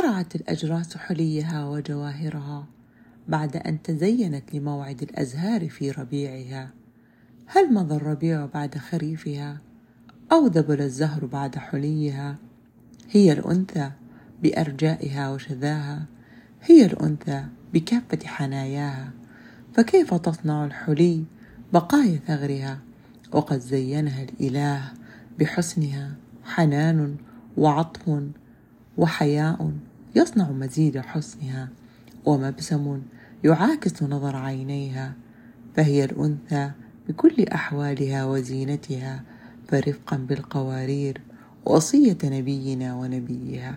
قرعت الأجراس حليها وجواهرها بعد أن تزينت لموعد الأزهار في ربيعها. هل مضى الربيع بعد خريفها أو ذبل الزهر بعد حليها؟ هي الأنثى بأرجائها وشذاها هي الأنثى بكافة حناياها. فكيف تصنع الحلي بقايا ثغرها؟ وقد زينها الإله بحسنها حنان وعطف وحياء. يصنع مزيد حسنها ومبسم يعاكس نظر عينيها فهي الأنثى بكل أحوالها وزينتها فرفقا بالقوارير وصية نبينا ونبيها.